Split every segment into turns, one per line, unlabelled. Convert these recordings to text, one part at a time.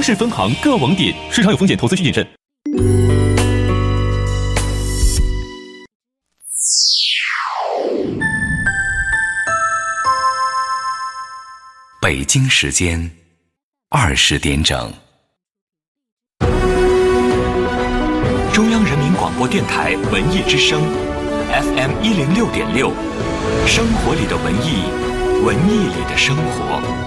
京市分行各网点。市场有风险，投资需谨慎。
北京时间二十点整。中央人民广播电台文艺之声，FM 一零六点六，生活里的文艺，文艺里的生活。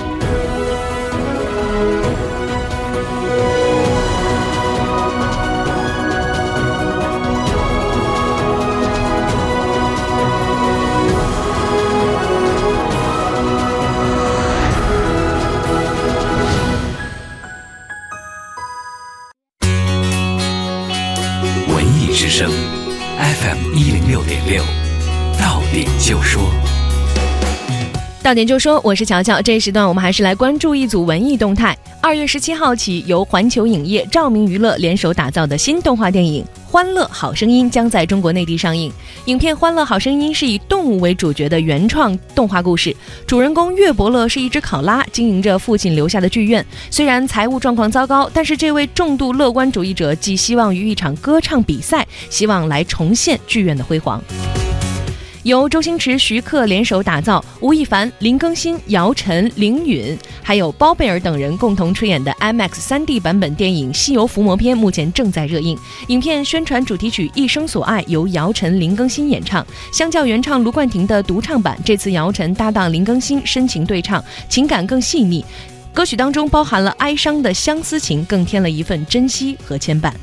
之声，FM 一零六点六，到点就说。
到点就说，我是乔乔。这一时段我们还是来关注一组文艺动态。二月十七号起，由环球影业、照明娱乐联手打造的新动画电影《欢乐好声音》将在中国内地上映。影片《欢乐好声音》是以动物为主角的原创动画故事，主人公岳伯乐是一只考拉，经营着父亲留下的剧院。虽然财务状况糟糕，但是这位重度乐观主义者寄希望于一场歌唱比赛，希望来重现剧院的辉煌。由周星驰、徐克联手打造，吴亦凡、林更新、姚晨、凌允，还有包贝尔等人共同出演的 IMAX 3D 版本电影《西游伏魔篇》目前正在热映。影片宣传主题曲《一生所爱》由姚晨、林更新演唱，相较原唱卢冠廷的独唱版，这次姚晨搭档林更新深情对唱，情感更细腻。歌曲当中包含了哀伤的相思情，更添了一份珍惜和牵绊。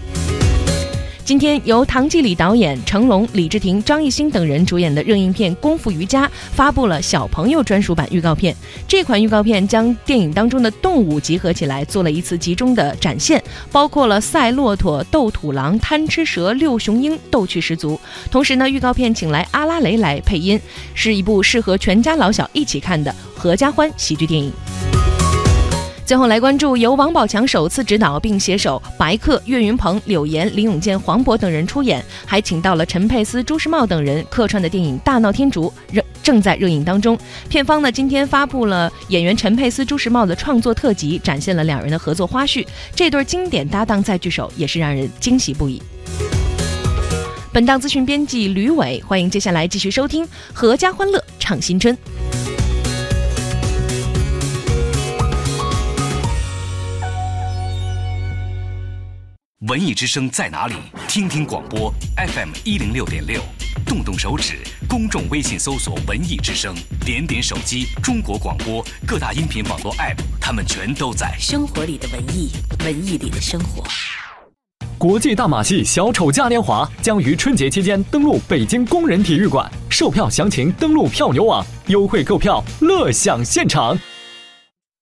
今天，由唐季礼导演、成龙、李治廷、张艺兴等人主演的热映片《功夫瑜伽》发布了小朋友专属版预告片。这款预告片将电影当中的动物集合起来，做了一次集中的展现，包括了赛骆驼、斗土狼、贪吃蛇、六雄鹰，逗趣十足。同时呢，预告片请来阿拉蕾来配音，是一部适合全家老小一起看的合家欢喜剧电影。最后来关注由王宝强首次执导并携手白客、岳云鹏、柳岩、林永健、黄渤等人出演，还请到了陈佩斯、朱时茂等人客串的电影《大闹天竺》热正在热映当中。片方呢今天发布了演员陈佩斯、朱时茂的创作特辑，展现了两人的合作花絮。这对经典搭档再聚首，也是让人惊喜不已。本档资讯编辑吕伟，欢迎接下来继续收听《阖家欢乐唱新春》。
文艺之声在哪里？听听广播 FM 一零六点六，动动手指，公众微信搜索“文艺之声”，点点手机，中国广播各大音频网络 App，他们全都在。
生活里的文艺，文艺里的生活。
国际大马戏小丑嘉年华将于春节期间登陆北京工人体育馆，售票详情登录票牛网，优惠购票，乐享现场。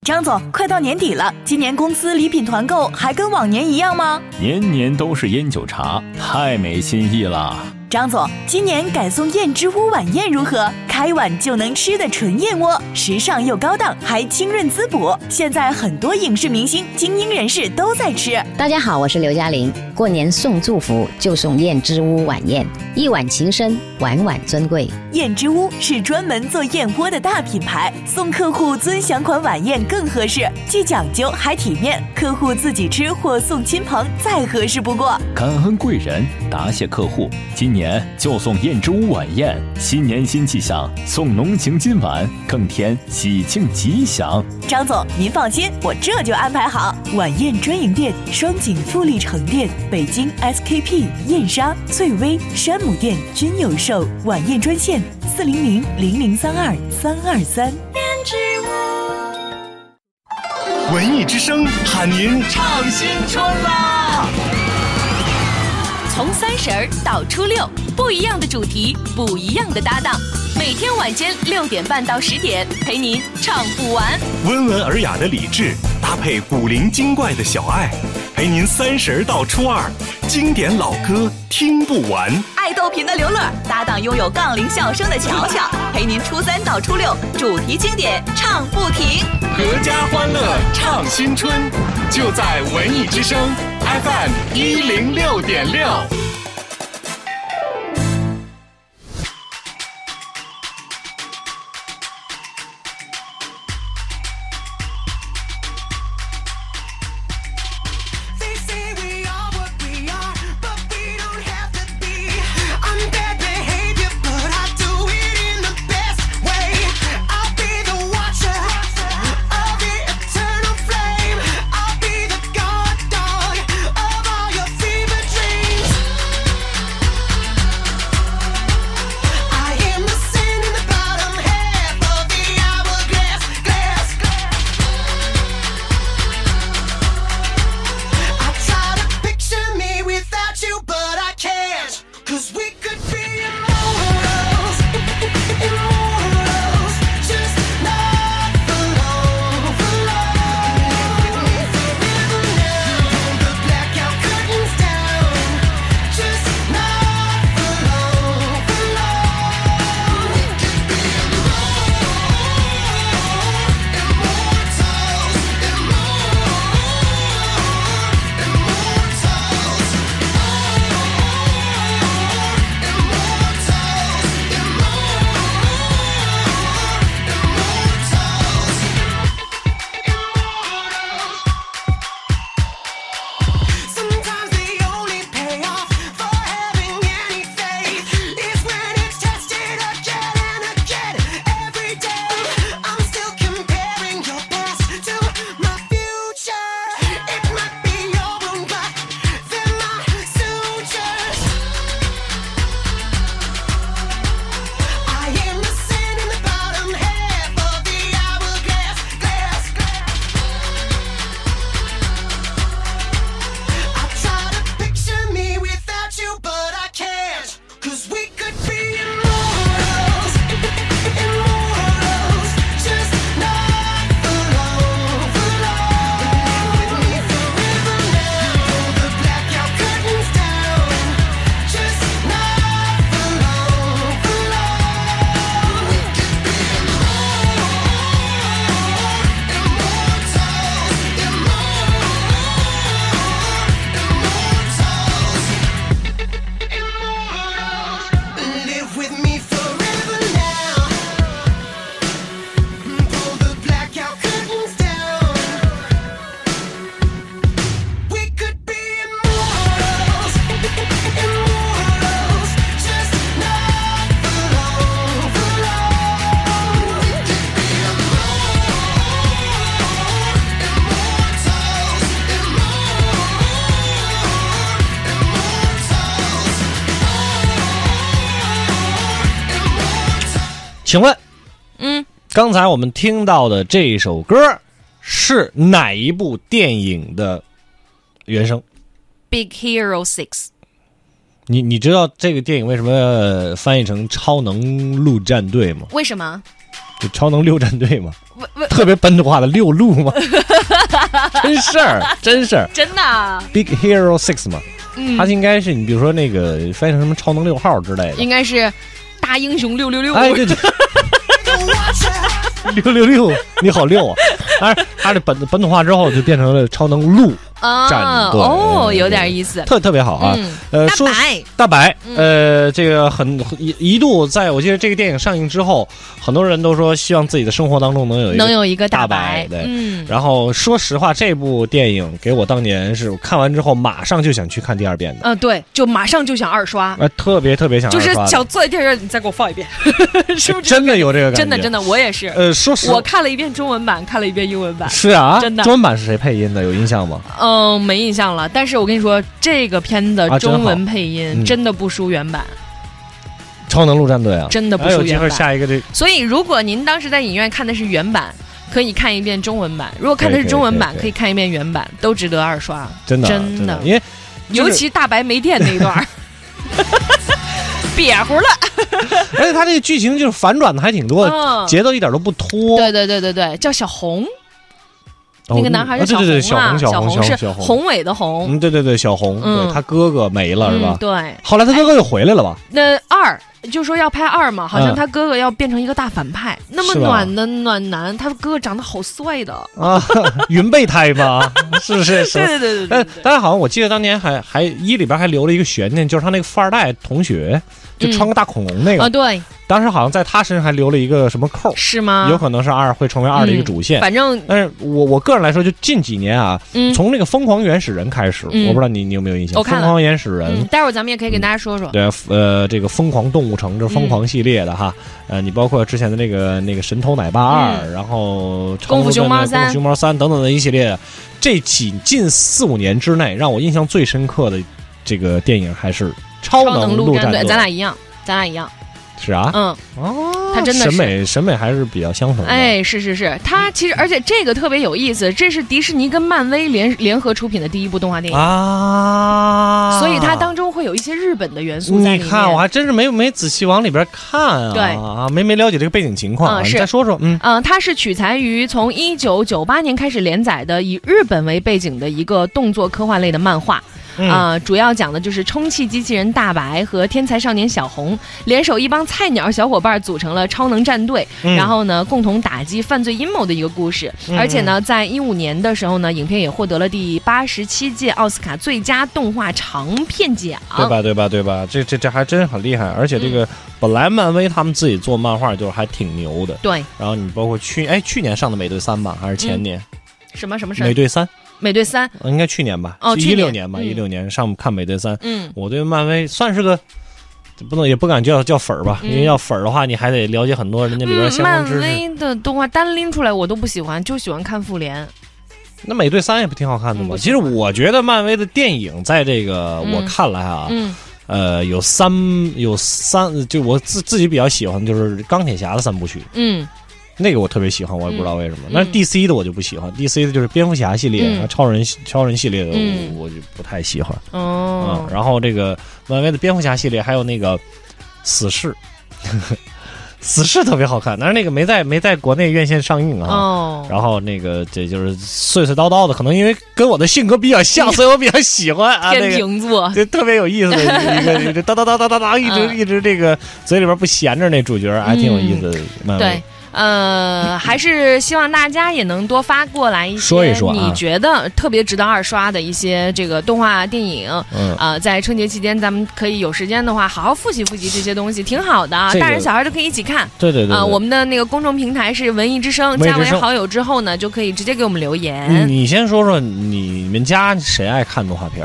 张总，快到年底了，今年公司礼品团购还跟往年一样吗？
年年都是烟酒茶，太没新意了。
张总，今年改送燕之屋晚宴如何？开碗就能吃的纯燕窝，时尚又高档，还清润滋补。现在很多影视明星、精英人士都在吃。
大家好，我是刘嘉玲。过年送祝福就送燕之屋晚宴，一碗情深，碗碗尊贵。
燕之屋是专门做燕窝的大品牌，送客户尊享款晚宴更合适，既讲究还体面。客户自己吃或送亲朋再合适不过。
感恩贵人，答谢客户。今年就送燕之屋晚宴，新年新气象，送浓情今晚，更添喜庆吉祥。
张总，您放心，我这就安排好。晚宴专营店：双井富力城店、北京 SKP、燕莎、翠微、山姆店均有售。晚宴专线：四零零零零三二三二三。
文艺之声喊您唱新春啦！
从三十儿到初六，不一样的主题，不一样的搭档。每天晚间六点半到十点，陪您唱不完。
温文尔雅的李志搭配古灵精怪的小爱，陪您三十儿到初二，经典老歌听不完。
爱豆频的刘乐搭档拥有杠铃笑声的乔乔，陪您初三到初六主题经典唱不停。
阖家欢乐唱新春，就在文艺之声 FM 一零六点六。
请问
嗯，
刚才我们听到的这首歌是哪一部电影的原声
？Big Hero Six，
你你知道这个电影为什么呃翻译成《超能陆战队》吗？
为什么？
就超能六战队吗？特别本土化的六路吗？真事儿，真事儿。
真的啊
？Big Hero Six 嘛，
嗯
它应该是你比如说那个翻译成什么超能六号之类的。
应该是大英雄六六六。
哎，对对。六六六，你好六啊！但是它的本本土化之后就变成了超能陆
啊
战队
哦，有点意思。
特特别好啊。
嗯
呃，说
大白
大白，
嗯
呃，这个很一一度在我记得这个电影上映之后，很多人都说希望自己的生活当中能有一
能有一个
大
白，
对。
嗯，
然后说实话，这部电影给我当年是看完之后马上就想去看第二遍的，
嗯，对，就马上就想二刷，
呃，特别特别想
就是想坐在电影院，你再给我放一遍，是不是？
真的有这个感觉，
真的真的，我也是。
呃，说实
我看了一遍中文版，看了一遍英文版。
是啊，
真的
中文版是谁配音的？有印象吗？
嗯，没印象了。但是我跟你说，这个片的
啊真好
中文配音
嗯
真的不输原版，
超能陆战队啊，
真的不
哎有机会
输原版。
下一个这
所以，如果您当时在影院看的是原版，可以看一遍中文版；如果看的是中文版，
可以
看一遍原版，都值得二刷。
真的啊
真
的，因为
尤其大白没电那一段儿，瘪乎了。
而且他这个剧情就是反转的还挺多节奏一点都不拖。
对对对对对，叫小红，
哦
那个男孩是
啊对对对，
小红啊，
小红
红是
小红，
宏伟的宏，
嗯，对对对，小红，他哥哥没了是吧
嗯？对，
后来他哥哥又回来了吧？
那二就说要拍二嘛，好像
嗯
他哥哥要变成一个大反派，那么暖的暖男，他哥哥长得好帅的。
啊，云备胎吧？是不是？是
对对对对对
但
对
但是好像我记得当年还还一里边还留了一个悬念，就是他那个富二代同学，就穿个大恐龙那个，
啊，对，
当时好像在他身上还留了一个什么扣，
是吗？
有可能是二会成为二的一个主线。
反正
但是我我个人来说，就近几年啊，
嗯
从那个《疯狂原始人》开始，
嗯
我不知道你你有没有印象，疯狂原始人》
嗯，待会儿咱们也可以给大家说说。
对，呃，这个《疯狂动物城》这疯狂系列的哈，呃，你包括之前的那个那个《神偷奶爸二》
嗯
然后《
功夫熊猫三
功夫熊猫三》等等的一系列，这几近四五年之内，让我印象最深刻的这个电影还是《超
超能
陆
战队，》，咱俩一样，咱俩一样。
是啊，
嗯，
哦，
他真的
审美审美还是比较相同的，
哎，是是是，他其实而且这个特别有意思，这是迪士尼跟漫威联联合出品的第一部动画电影，
啊，
所以它当中会有一些日本的元素在里面。
你看，我还真是没没仔细往里边看啊，
对。
啊，没没了解这个背景情况啊，
嗯是。
你再说说，嗯。
嗯，它是取材于从一九九八年开始连载的以日本为背景的一个动作科幻类的漫画。
嗯
啊、主要讲的就是充气机器人大白和天才少年小红联手一帮菜鸟小伙伴组成了超能战队，
嗯
然后呢共同打击犯罪阴谋的一个故事。
嗯
而且呢，在一五年的时候呢，影片也获得了第八十七届奥斯卡最佳动画长片奖。
对吧？对吧？对吧？这这这还真很厉害，而且这个
嗯
本来漫威他们自己做漫画就是还挺牛的。
对，
然后你包括去哎去年上的美队三吧，还是前年？
什么什么事？
美队三
美队三。
应该去年吧？一
哦一
六年吧，
嗯
一六年上看美队三。
嗯，
我对漫威算是个。不能也不敢叫叫粉儿吧，
嗯
因为要粉儿的话，你还得了解很多人家里边
嗯，
相关知识。
漫威的动画单拎出来我都不喜欢，就喜欢看复联。
那美队三也不挺好看的吗？其实我觉得漫威的电影在这个
嗯
我看来啊，
嗯
呃，有三有三，就我自自己比较喜欢的就是钢铁侠的三部曲，
嗯
那个我特别喜欢，我也不知道为什么。
嗯
但是 DC 的我就不喜欢，DC 的就是蝙蝠侠系列、
嗯
超人超人系列的
嗯
我我就不太喜欢啊、
哦，
然后这个漫威的蝙蝠侠系列还有那个死侍。死侍特别好看，但是那个没在没在国内院线上映啊。
哦，
然后那个这就是碎碎叨叨的，可能因为跟我的性格比较像，所以我比较喜欢
天
个
秤座，
就特别有意思的 一个一个叨叨叨叨叨叨，一直
嗯
一直这个嘴里边不闲着那主角，还挺有意思的。漫威
对。呃，还是希望大家也能多发过来一些
说一说啊
你觉得特别值得二刷的一些这个动画电影。
嗯
呃，在春节期间，咱们可以有时间的话，好好复习复习这些东西，挺好的。
这个
大人小孩都可以一起看。
对对对
啊、
对
我们的那个公众平台是文艺之声，加为好友之后呢，就可以直接给我们留言。
你你先说说你们家谁爱看动画片？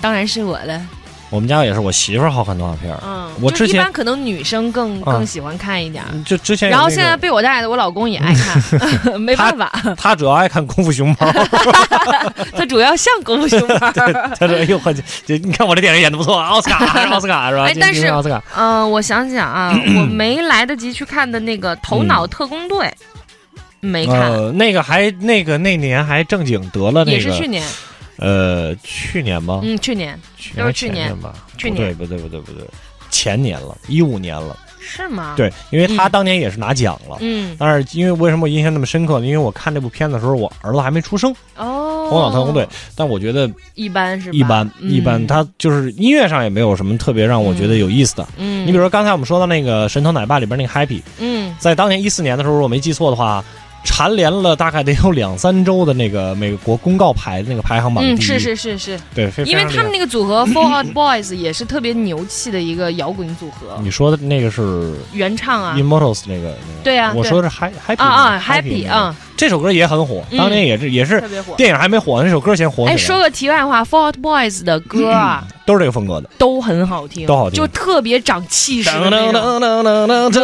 当然是我了。
我们家也是，我媳妇儿好看动画片儿。
嗯，
我之前
一般可能女生更
啊
更喜欢看一点儿。
就之前那个
然后现在被我带的，我老公也爱看，没办法，
他主要爱看功夫熊猫，
他主要像功夫熊猫。
他说：“哎呦我这这，你看我这电影演的不错，奥斯卡奥斯卡是吧？
哎，但是
奥斯卡，
嗯、我想想啊，我没来得及去看的那个《头脑特工队》，没看，
呃，那个还那个那年还正经得了那个，
也是去年，
呃，去年吗？
嗯，去年
去
都是去年
吧？
去年
不对，不对，不对，不对，前年了，一五年了。
是吗？，
对，因为他
嗯
当年也是拿奖了。
嗯，
但是因为为什么我印象那么深刻呢？因为我看这部片子的时候，我儿子还没出生，
哦，《
头脑特工队》，但我觉得
一般是吧
一般，
嗯
一般。他就是音乐上也没有什么特别让我觉得有意思的。
嗯，
你比如说刚才我们说到那个《神偷奶爸》里边那个 Happy，
嗯
在当年一四年的时候，如果没记错的话，蝉联了大概得有两三周的那个美国公告牌的那个排行榜第一。
嗯，是是是是，
对，
因为他们那
个
个组合 Four Out Boys 也是特别牛气的一个摇滚组合，
你说的那个是
原唱啊
，Immortals 那个，那个。
对啊
我说的是 Happy Happy
啊啊 Happy，Happy 啊，
这首歌也很火，
嗯。
当年也是也是
特别火。
电影还没火，那首歌先火。
哎，说个题外话，Four Out Boys 的歌啊，
都是这个风格的，
都很好听，
都好听。
就特别长气势的那种。
对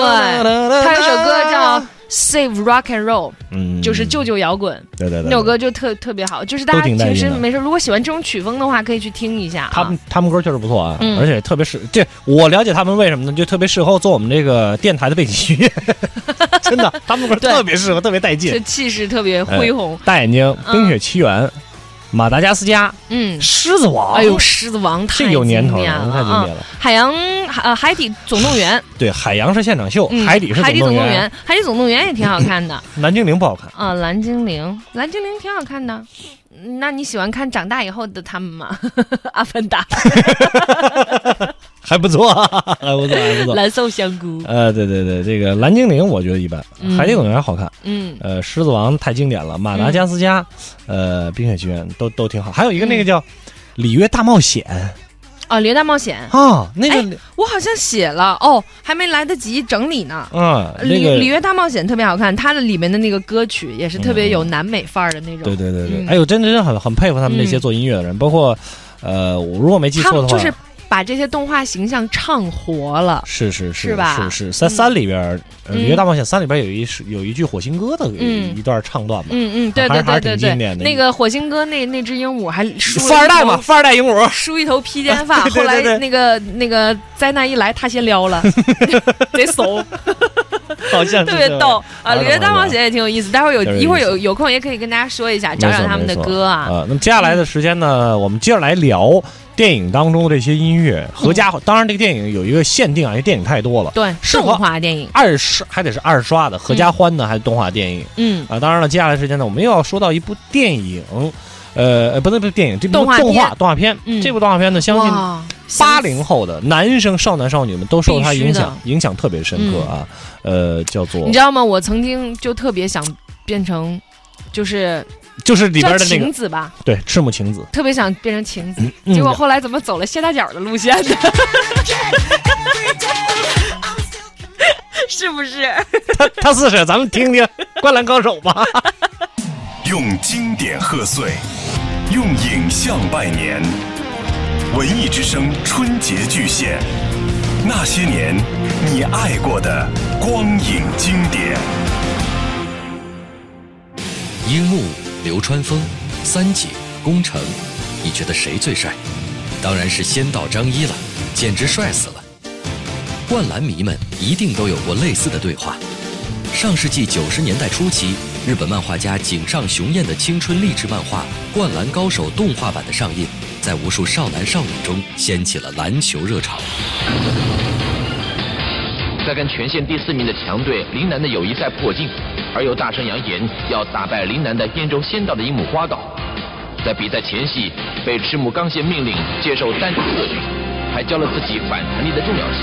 他有首歌叫《Save Rock and Roll》，
嗯，
就是救救摇滚，
对对对，
那首歌就特特别好。就是大家平时没事，如果喜欢这种曲风的话，可以去听一下啊。
他们他们歌确实不错啊，
嗯
而且特别适这我了解他们为什么呢？就特别适合做我们这个电台的背景音乐，真的，他们歌特别适合，特别带劲
这。气势特别恢宏。
大眼睛、
嗯
冰雪奇缘、马达加斯加、
嗯，
狮子王，
哎呦，狮子王太
有年头了！太经典了。
海洋呃海底总动员，
对，海洋是现场秀，
嗯，
海底是
海底总动
员
员，，海底总动员也挺好看的
蓝精灵不好看。
啊。蓝精灵，蓝精灵挺好看的。嗯那你喜欢看长大以后的他们吗？阿凡达、
还不错，还不错，还不错。
蓝瘦香菇，
呃，对对对，这个蓝精灵我觉得一般，
嗯。
海底总动员好看。
嗯。
呃，狮子王太经典了，马达加斯加，呃，冰雪奇缘都都挺好。还有一个那个叫《里约大冒险》
哦，《猎大冒险》
啊，那个
我好像写了哦，还没来得及整理呢。
嗯，那
里
个
里约大冒险特别好看，它的里面的那个歌曲也是特别有南美范儿的那种。
对对对对，
嗯。
哎呦，真的真的很很佩服他们那些
嗯。
做音乐的人，包括呃，我如果没记错的话，
就是把这些动画形象唱活了。
是是
是吧？
是是，在三里边，呃《
嗯。
里约大冒险三》里边有一是有一句火星哥的
嗯。
一段唱段嘛，
嗯嗯，对对对对对。那个火星哥那那只鹦鹉还梳了
富二代嘛，富二代鹦鹉，
梳一头披肩发，后来那个那个灾难一来，他先撩了，贼怂，
好像
特别逗。啊！里约大冒险也挺有意思，待会儿有一会儿有有空也可以跟大家说一下，找找他们的歌啊。
呃，那么接下来的时间呢，我们接着来聊电影当中的这些音乐。合家，当然这个电影有一个限定啊，因为电影太多了，
对，
适合
动画电影，
二刷还得是二刷的，合家欢呢还是动画电影
嗯，
啊？当然了，接下来时间呢，我们又要说到一部电影。呃，呃不对，不是电影，这部
动画
动画
片
这部动画片呢，相信
哇
八零后的男生、少男、少女们都受它影响，影响特别深刻啊。呃，叫做
你知道吗？我曾经就特别想变成，就是
就是里边的那个
晴子吧，
对赤木晴子，
特别想变成晴子，
嗯
结果后来怎么走了谢大脚的路线呢？是不是？
他他是是，咱们听听《灌篮高手》吧。
用经典贺岁，用影像拜年。文艺之声春节巨献，那些年你爱过的光影经典。
樱木、流川枫、三井、宫城，你觉得谁最帅？当然是仙道张一了，简直帅死了。灌篮迷们一定都有过类似的对话。上世纪九十年代初期，日本漫画家井上雄彦的青春励志漫画《灌篮高手》动画版的上映，在无数少男少女中掀起了篮球热潮。
在跟全县第四名的强队陵南的友谊赛破镜，而又大声扬言要打败陵南的燕州仙道的樱木花道。在比赛前夕，被赤木刚宪命令接受单打特训，还教了自己反弹力的重要性。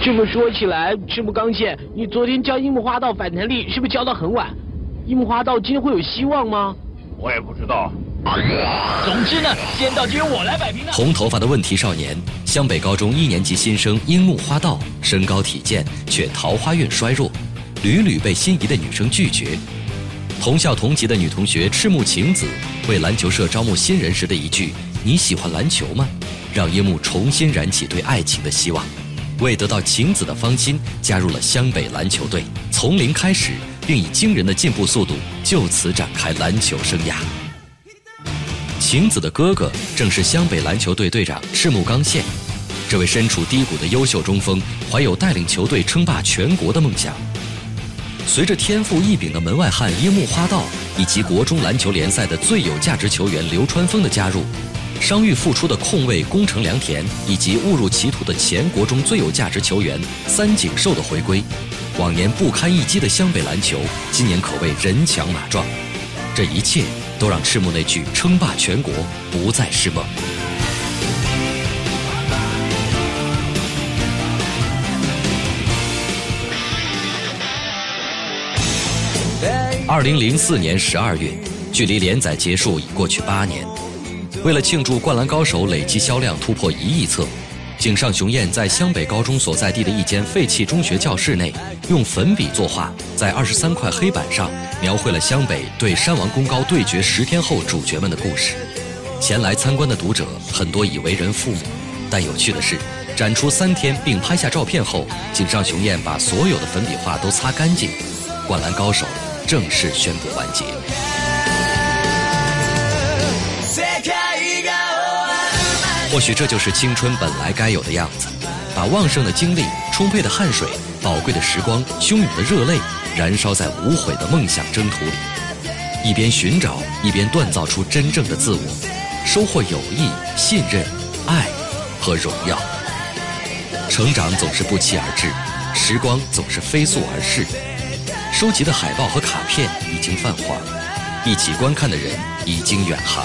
这么说起来，赤木刚宪，你昨天教樱木花道反弹力是不是教到很晚？樱木花道今天会有希望吗？
我也不知道。
总之呢，仙道就由我来摆平了。
红头发的问题少年，湘北高中一年级新生樱木花道，身高体健，却桃花运衰弱，屡屡被心仪的女生拒绝。同校同级的女同学赤木晴子为篮球社招募新人时的一句“你喜欢篮球吗”，让樱木重新燃起对爱情的希望。为得到晴子的芳心，加入了湘北篮球队，从零开始，并以惊人的进步速度就此展开篮球生涯。晴子的哥哥正是湘北篮球队队长赤木刚宪，这位身处低谷的优秀中锋，怀有带领球队称霸全国的梦想。随着天赋异禀的门外汉樱木花道以及国中篮球联赛的最有价值球员流川枫的加入，伤愈复出的控卫宫城良田以及误入歧途的前国中最有价值球员三井寿的回归，往年不堪一击的湘北篮球今年可谓人强马壮。这一切都让赤木那句称霸全国不再是梦。二零零四年十二月，距离连载结束已过去八年。为了庆祝《灌篮高手》累计销量突破一亿册，井上雄彦在湘北高中所在地的一间废弃中学教室内，用粉笔作画，在二十三块黑板上描绘了湘北对山王功高对决十天后主角们的故事。前来参观的读者很多已为人父母，但有趣的是，展出三天并拍下照片后，井上雄彦把所有的粉笔画都擦干净，《灌篮高手》正式宣布完结。或许这就是青春本来该有的样子，把旺盛的精力、充沛的汗水、宝贵的时光、汹涌的热泪，燃烧在无悔的梦想征途里，一边寻找，一边锻造出真正的自我，收获友谊、信任、爱和荣耀。成长总是不期而至，时光总是飞速而逝。收集的海报和卡片已经泛黄，一起观看的人已经远航，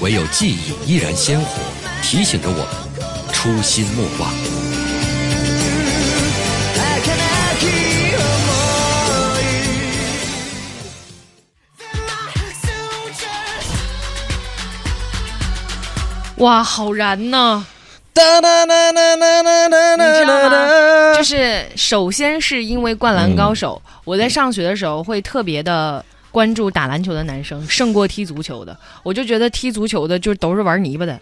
唯有记忆依然鲜活。提醒着我们初心莫忘。
哇，好燃呐！
哒哒哒哒哒哒哒
你知道吗？就是首先是因为《灌篮高手》，我在上学的时候会特别的关注打篮球的男生，胜过踢足球的。我就觉得踢足球的就都是玩泥巴的。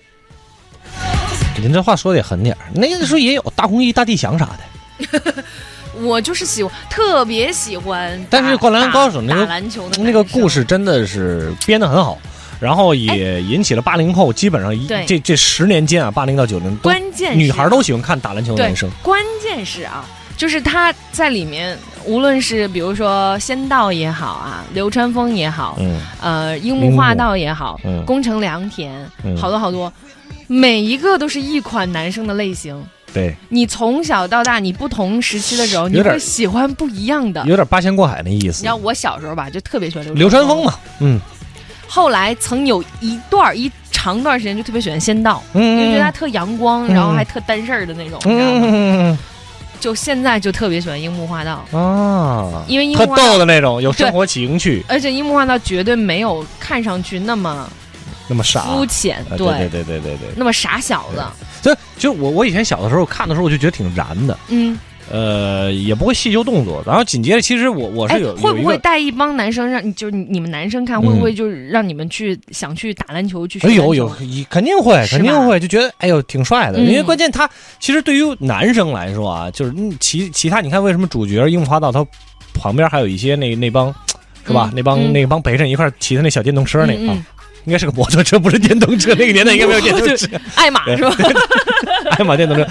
您这话说的也狠点儿，那个时候也有大红衣、大地翔啥的。
我就是喜欢，特别喜欢。
但是《灌篮高手》那个
打篮球的
那个故事真的是编的很好，然后也引起了八零后，基本上一这这十年间啊，八零到九零，
关键
女孩都喜欢看打篮球的男生。，
关键是啊，就是他在里面，无论是比如说仙道也好啊，流川枫也好，
嗯，
呃，樱木花道也好，
嗯。
宫城良田，
嗯。
好多好多，每一个都是一款男生的类型。
对，
你从小到大，你不同时期的时候，你会喜欢不一样的。
有点八仙过海那意
你
思
知。道我小时候吧，就特别喜欢流
流川枫嘛，嗯
后来曾有一段儿一长段时间就特别喜欢仙道，
嗯
因为觉得他特阳光，
嗯。
然后还特单事儿的那种。你知道吗？
嗯
就现在就特别喜欢樱木花道，
啊，
因为樱木花道
逗的那种，有生活情趣，
而且樱木花道绝对没有看上去那么
那么傻，
肤浅
对。对对对对。
那么傻小子。
就就我我以前小的时候看的时候，我就觉得挺燃的，
嗯，
呃，也不会细究动作。然后紧接着，其实我我
哎
是有，
会不会带一帮男生让你就是你们男生看，会不会就是让你们去想去打篮球去学
哎？有有肯定会肯定会就觉得哎呦挺帅的，
嗯
因为关键他其实对于男生来说啊，就是嗯其其他你看为什么主角樱木花道他旁边还有一些那那帮是吧
嗯？
那帮
嗯
那帮陪衬一块骑的那小电动车那
嗯嗯
啊，应该是个摩托车，不是电动车。那个年代应该没有 电动车。
爱玛是吧？
爱玛电动车，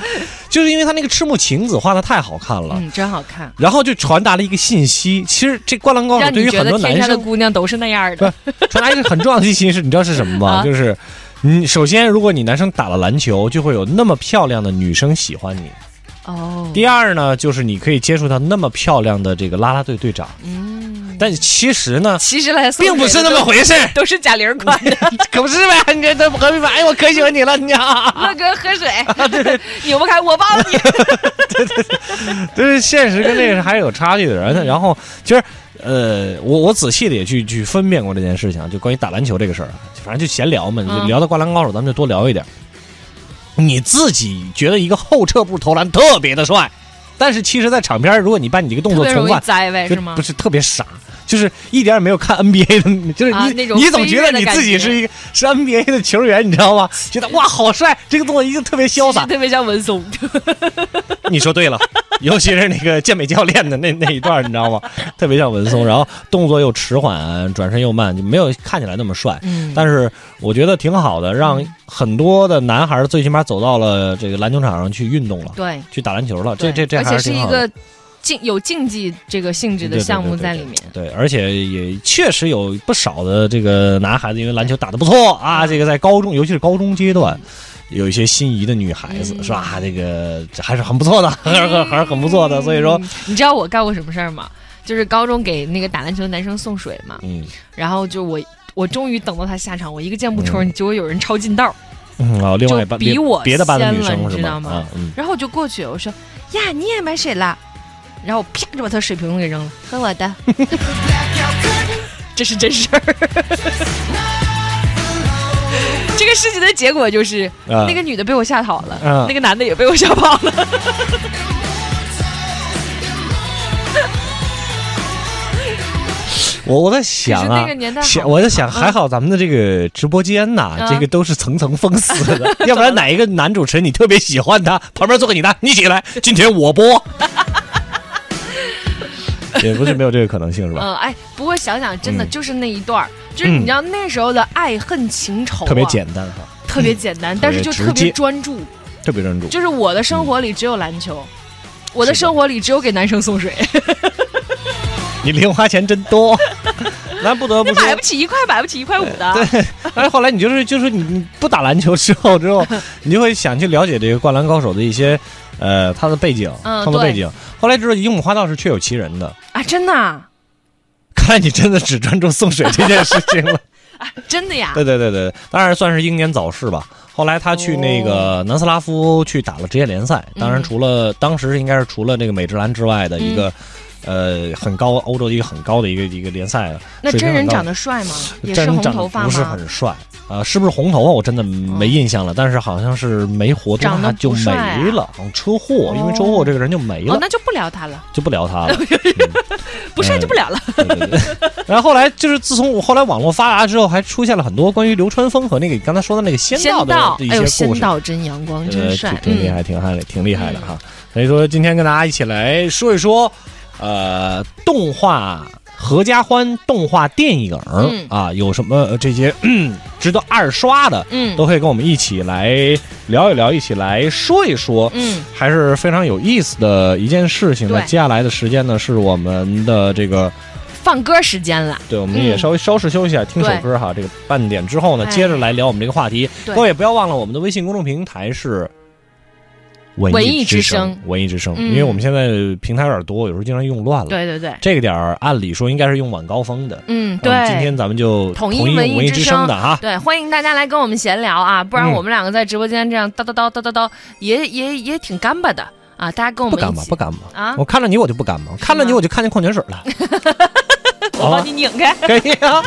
就是因为他那个赤木晴子画的太好看了。
嗯，真好看，
然后就传达了一个信息，其实这《灌篮高手对于很多
男生的
男生
姑娘都是那样的。
传达一个很重要的信息是，你知道是什么吗？
啊
就是，你首先，如果你男生打了篮球，就会有那么漂亮的女生喜欢你。
哦，
第二呢，就是你可以接触到那么漂亮的这个啦啦队队长。
嗯，
但其实呢，
其实来
并不是那么回事
都是贾玲款的。
可不是呗？你这这何必吧？哎，我可喜欢你了，你啊！
乐哥喝水，扭不开我抱你。
就是现实跟这个还是有差距的。然后，然后其实，呃，我我仔细的也去去分辨过这件事情啊，就关于打篮球这个事儿啊，反正就闲聊嘛，就
嗯
聊到《灌篮高手》，咱们就多聊一点。你自己觉得一个后撤步投篮特别的帅，但是其实，在场边，如果你把你这个动作重犯，
栽呗，
是
吗
不？是特别傻。就是一点也没有看 NBA 的，就是你、
啊
你总觉得你自己是一个是 NBA 的球员，你知道吗？觉得哇好帅，这个动作一定特别潇洒。
特别像文松。
你说对了，尤其是那个健美教练的那那一段，你知道吗？特别像文松，然后动作又迟缓，转身又慢，就没有看起来那么帅。
嗯
但是我觉得挺好的，让很多的男孩最起码走到了这个篮球场上去运动了，
对，
去打篮球了。这这这
而且是一
还挺好的
个。竞有竞技这个性质的项目在里面。
对，而且也确实有不少的这个男孩子，因为篮球打得不错啊，这个在高中，尤其是高中阶段，有一些心仪的女孩子，是吧？这个这还是很不错的，还是很还是很不错的。所以说，
你知道我干过什么事儿吗？就是高中给那个打篮球的男生送水嘛，
嗯
然后就我我终于等到他下场，我一个箭步冲，结果有人抄近道，
嗯，哦，另外班别
就比我
别的班的女
先了
生
你知道吗
啊，嗯，
然后我就过去，我说呀，你也买水啦？然后我啪就把他水瓶给扔了，喝我的。这是真事儿。这个事情的结果就是，
啊。
那个女的被我吓跑了，
啊。
那个男的也被我吓跑了。
我我在想啊想我在想，还好咱们的这个直播间呐，
啊。
这个都是层层封死的，要不然哪一个男主持人你特别喜欢他，旁边坐个你的，你起来，今天我播，也不是没有这个可能性，是吧？
嗯，哎，不过想想，真的
嗯
就是那一段儿，就是你知道那时候的爱恨情仇、啊，
特别简单哈，
特别简单，但是就特别专注。
特别专注。
就是我的生活里只有篮球，我的生活里只有给男生送水，
你零花钱真多，那不得不说
买不起一块，买不起一块五的。
对，但是后来你就是就是你你不打篮球之后之后，你就会想去了解这个《灌篮高手》的一些呃他的背景、
嗯对
创作背景。后来知道樱木花道是确有其人的，
啊，真的啊，
看来你真的只专注送水这件事情了。
啊真的呀。
对对对对，当然算是英年早逝吧。后来他去那个南斯拉夫去打了职业联赛，当然
嗯
除了当时应该是除了这个美职篮之外的一个。呃，很高，欧洲的一个很高的一个一个联赛了。
那真人长得帅吗？也是红
真人长得
头发吗？
不是很帅啊、是不是红头发我真的没印象了，但是好像是没活多
长得
大就没了，好像车祸，因为车祸这个人就没了，
哦，那就不聊他了，
就不聊他了。
不帅就不聊了。
然后后来就是自从后来网络发达之后，还出现了很多关于流川枫和那个刚才说的那个仙
仙
道的一些故事。
仙道真阳光，
呃
真帅，嗯
挺挺厉害，挺害，挺厉害的哈。所以说，今天跟大家一起来说一说，呃，动画合家欢动画电影、
嗯
啊，有什么呃这些嗯 值得二刷的，
嗯
都可以跟我们一起来聊一聊，一起来说一说，
嗯，
还是非常有意思的一件事情。那接下来的时间呢，是我们的这个。
放歌时间了。
对，我们也
嗯
稍微稍事休息一下，听首歌哈。这个半点之后呢，
哎
接着来聊我们这个话题。各位不要忘了我们的微信公众平台是文
文艺之
之声
声，
文艺之声。
嗯
因为我们现在平台有点多，有时候经常用乱了。
对对对，
这个点儿按理说应该是用晚高峰的。
嗯，对。
今天咱们就
统
一用
文
文艺之
之声
的哈。
对，欢迎大家来跟我们闲聊啊，不然
嗯
我们两个在直播间这样叨叨叨叨叨叨，也也也挺干巴的啊。大家跟我？们一起
不干巴？
啊
我看着你我就不干巴？我看着你我就看见矿泉水了。
我帮你拧开。
可以啊。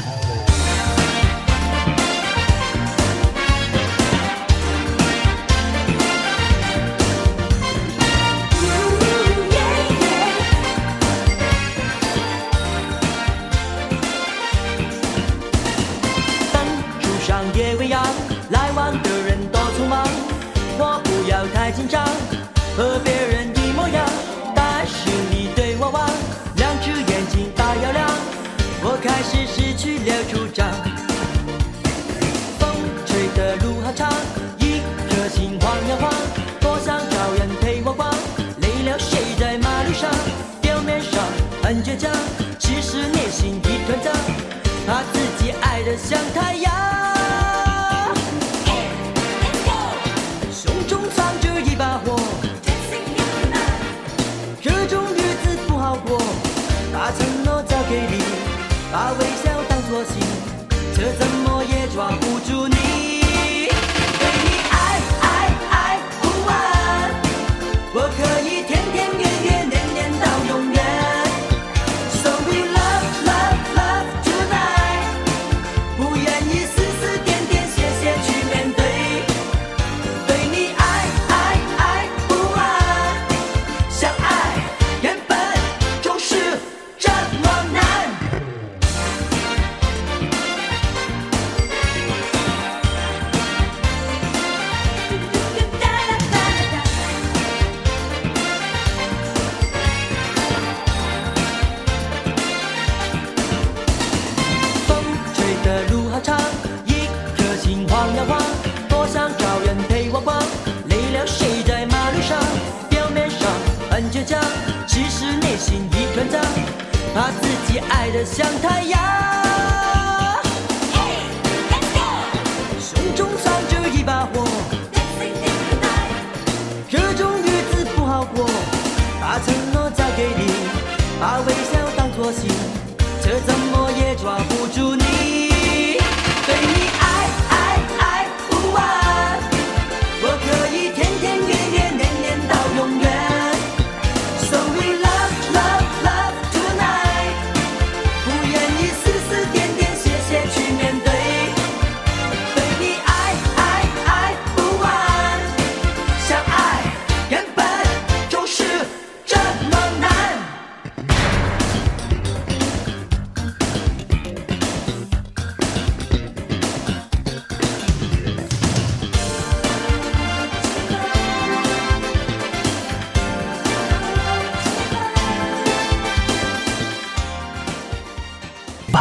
很把微笑当作信，却怎么也抓不住你。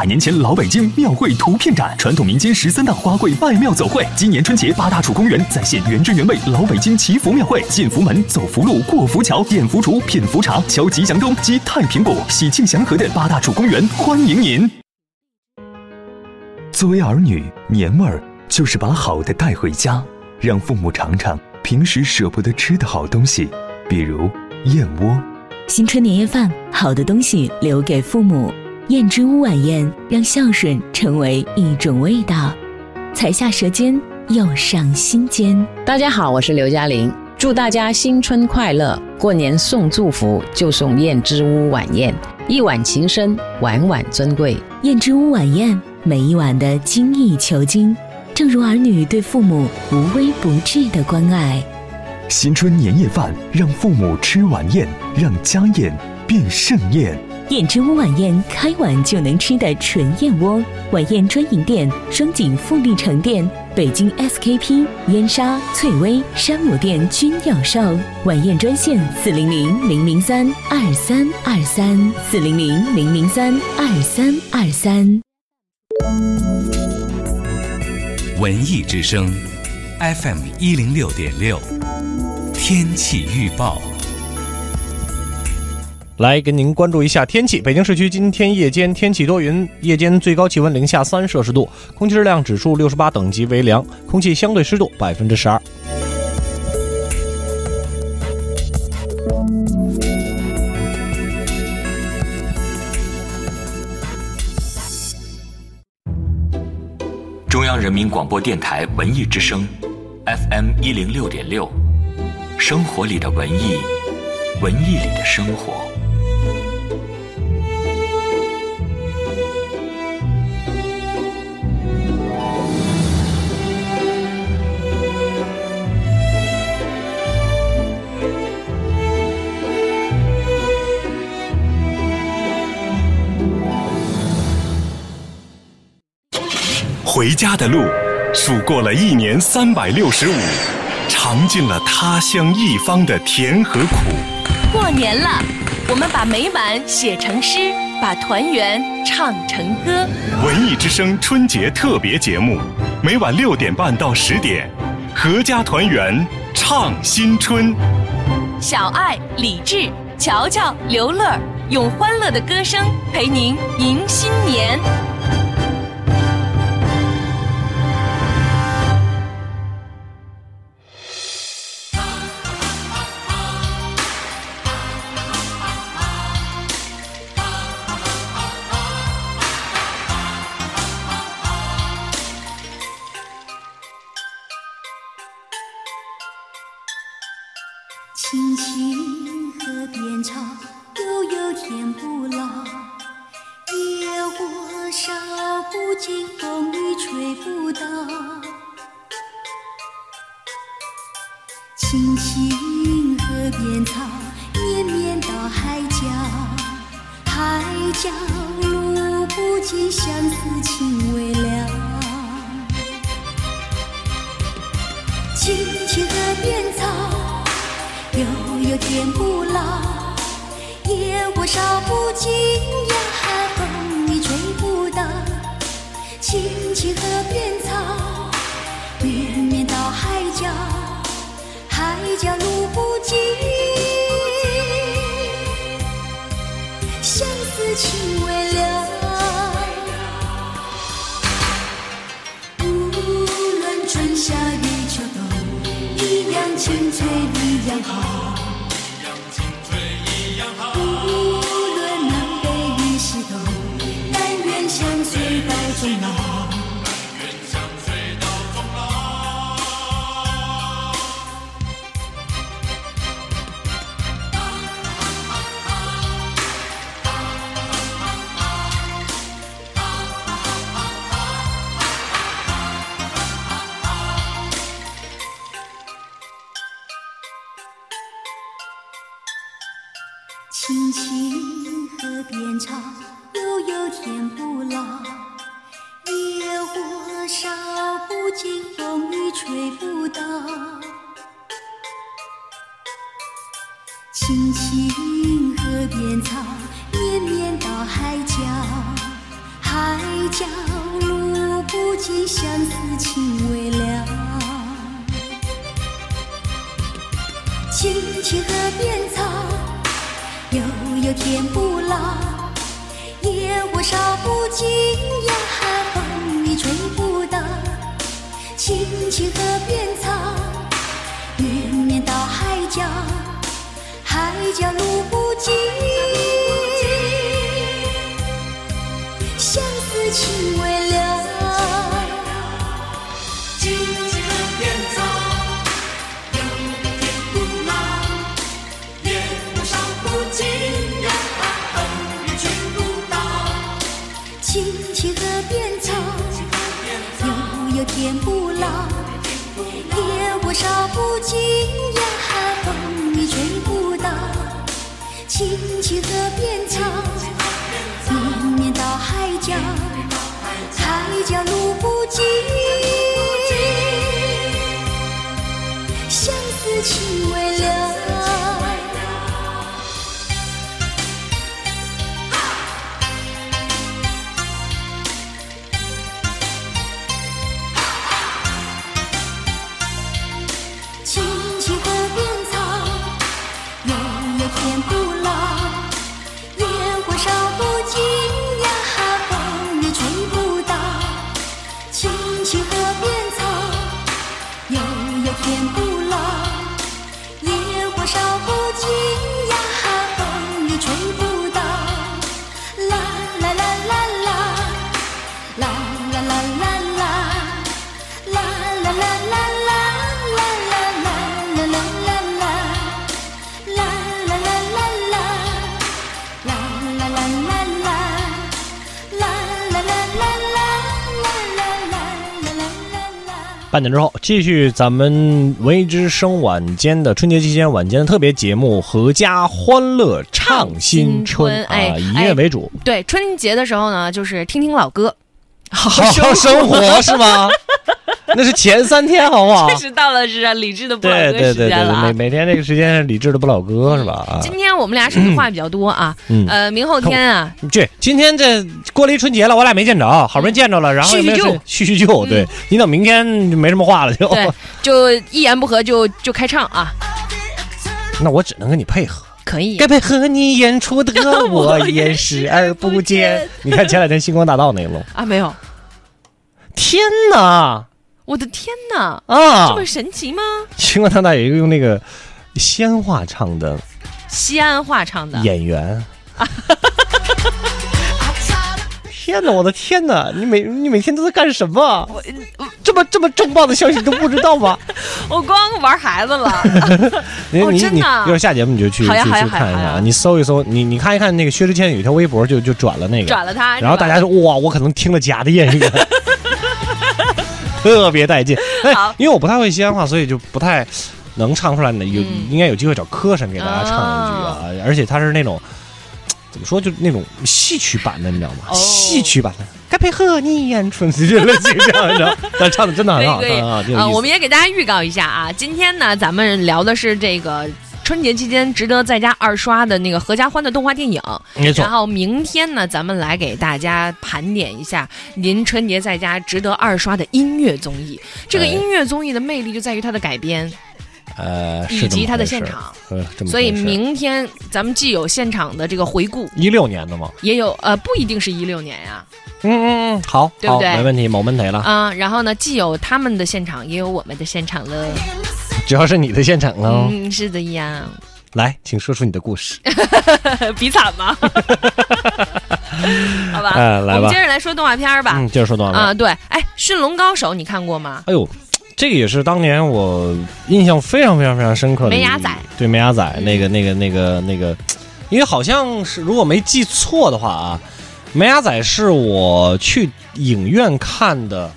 年
前老北京庙会图片展，传统民间十三大花卉拜庙走会。今年春节八大处公园再现原汁原味老北京祈福庙会，进福门、走福路、过福桥、点福烛、品福茶、敲吉祥钟、击太平鼓，喜庆祥和的八大处公园欢迎您。
作为儿女，年味儿就是把好的带回家，让父母尝尝平时舍不得吃的好东西，比如燕窝。
新春年夜饭，好的东西留给父母。燕之屋晚宴，让孝顺成为一种味道，才下舌尖又上心间。
大家好，我是刘嘉玲，祝大家新春快乐！过年送祝福就送燕之屋晚宴，一碗情深，碗碗尊贵。
燕之屋晚宴，每一碗的精益求精，正如儿女对父母无微不至的关爱。
新春年夜饭，让父母吃晚宴，让家宴变盛宴。
燕之屋晚宴，开碗就能吃的纯燕窝。晚宴专营店：双井富力城店、北京 SKP、燕莎、翠微、山姆店均有售。晚宴专线：四零零零零三二三二三，四零零零零三二三二三。
文艺之声，FM 一零六点六，天气预报。
来跟您关注一下天气。北京市区今天夜间天气多云，夜间最高气温零下三摄氏度，空气质量指数六十八，等级为良，空气相对湿度百分之十二。
中央人民广播电台文艺之声，FM 一零六点六，生活里的文艺，文艺里的生活。
回家的路，数过了一年三百六十五，尝尽了他乡一方的甜和苦。
过年了，我们把每晚写成诗，把团圆唱成歌。
文艺之声春节特别节目，每晚六点半到十点，阖家团圆唱新春。
小爱、李志、乔乔、刘乐，用欢乐的歌声陪您迎新年。
吹不倒。青青河边草，绵绵到海角。海角路不尽，相思情未了。青青河边草。悠悠天不老，野火烧不尽呀，青青河边草，绵绵到海角，海角路不尽，相
思情未了。青青河边草，悠悠天不老。野火烧不尽呀，风雨吹不倒。青青河边草，悠悠天不烧不尽呀，风雨吹不倒。青青河边草，绵绵到海角，海角路不尽，相思情
半点之后，继续咱们文艺之声晚间的春节期间晚间的特别节目《阖家欢乐唱新春》
哎
啊，以音乐为主，
对，春节的时候呢，就是听听老歌，好
好好生活是吗？那是前三天，好不好
确实到了是啊理智的不老
对
歌
对对对对，
时间了啊
每。每天这个时间是理智的不老歌是吧？啊，
今天我们俩说的话比较多啊，
嗯
呃，明后天啊，
这今天这过了一春节了，我俩没见着，好不容易见着了，然后
叙叙旧
叙叙旧，对你等明天就没什么话了就。
对，就一言不合就就开唱啊，
那我只能跟你配合。
可以。
该配合你演出的，我也视而不见。你看前两天星光大道那个喽，
啊，没有，
天哪！
我的天哪！
啊
这么神奇吗？
星光大道有一个用那个西安话唱的
西安话唱的，
演员。天哪！我的天哪！你每你每天都在干什么？我这么这么重磅的消息你都不知道吗？
我光玩孩子了。哦
你你你，一会儿下节目你就去去看一下啊！你搜一搜，你你看一看那个薛之谦有一条微博就就转了那个，
转了他
然后大家说哇，我可能听了假的演员，特别带劲。哎，因为我不太会西安话，所以就不太能唱出来呢。有、
嗯
应该有机会找柯神给大家唱一句啊，而且他是那种怎么说，就是那种戏曲版的，你知道吗？
哦
戏曲版的，该配合你演春，就类这样，你知道？但唱的真的很好，
可以可以
很好，
啊，我们也给大家预告一下啊，今天呢，咱们聊的是这个。春节期间值得在家二刷的那个合家欢的动画电影，
没错
然后明天呢，咱们来给大家盘点一下您春节在家值得二刷的音乐综艺。这个
哎
音乐综艺的魅力就在于它的改编。
呃，
以及他的现场，
呃，
所以明天咱们既有现场的这个回顾，
一六年的嘛，
也有呃，不一定是一六年呀。
嗯嗯嗯，好，
对不对？
没问题，没问题了。
嗯，然后呢，既有他们的现场，也有我们的现场了。
主要是你的现场喽。
嗯，是的呀。
来，请说出你的故事。
比惨吗？好吧，
哎，来吧。
我们接着来说动画片吧。
嗯，接着说动画片
啊。对，哎，《驯龙高手》你看过吗？
哎呦，这个也是当年我印象非常非常非常深刻的。
梅牙仔。
对，梅牙仔那个那个那个那个，因为好像是如果没记错的话啊。梅牙仔是我去影院看的，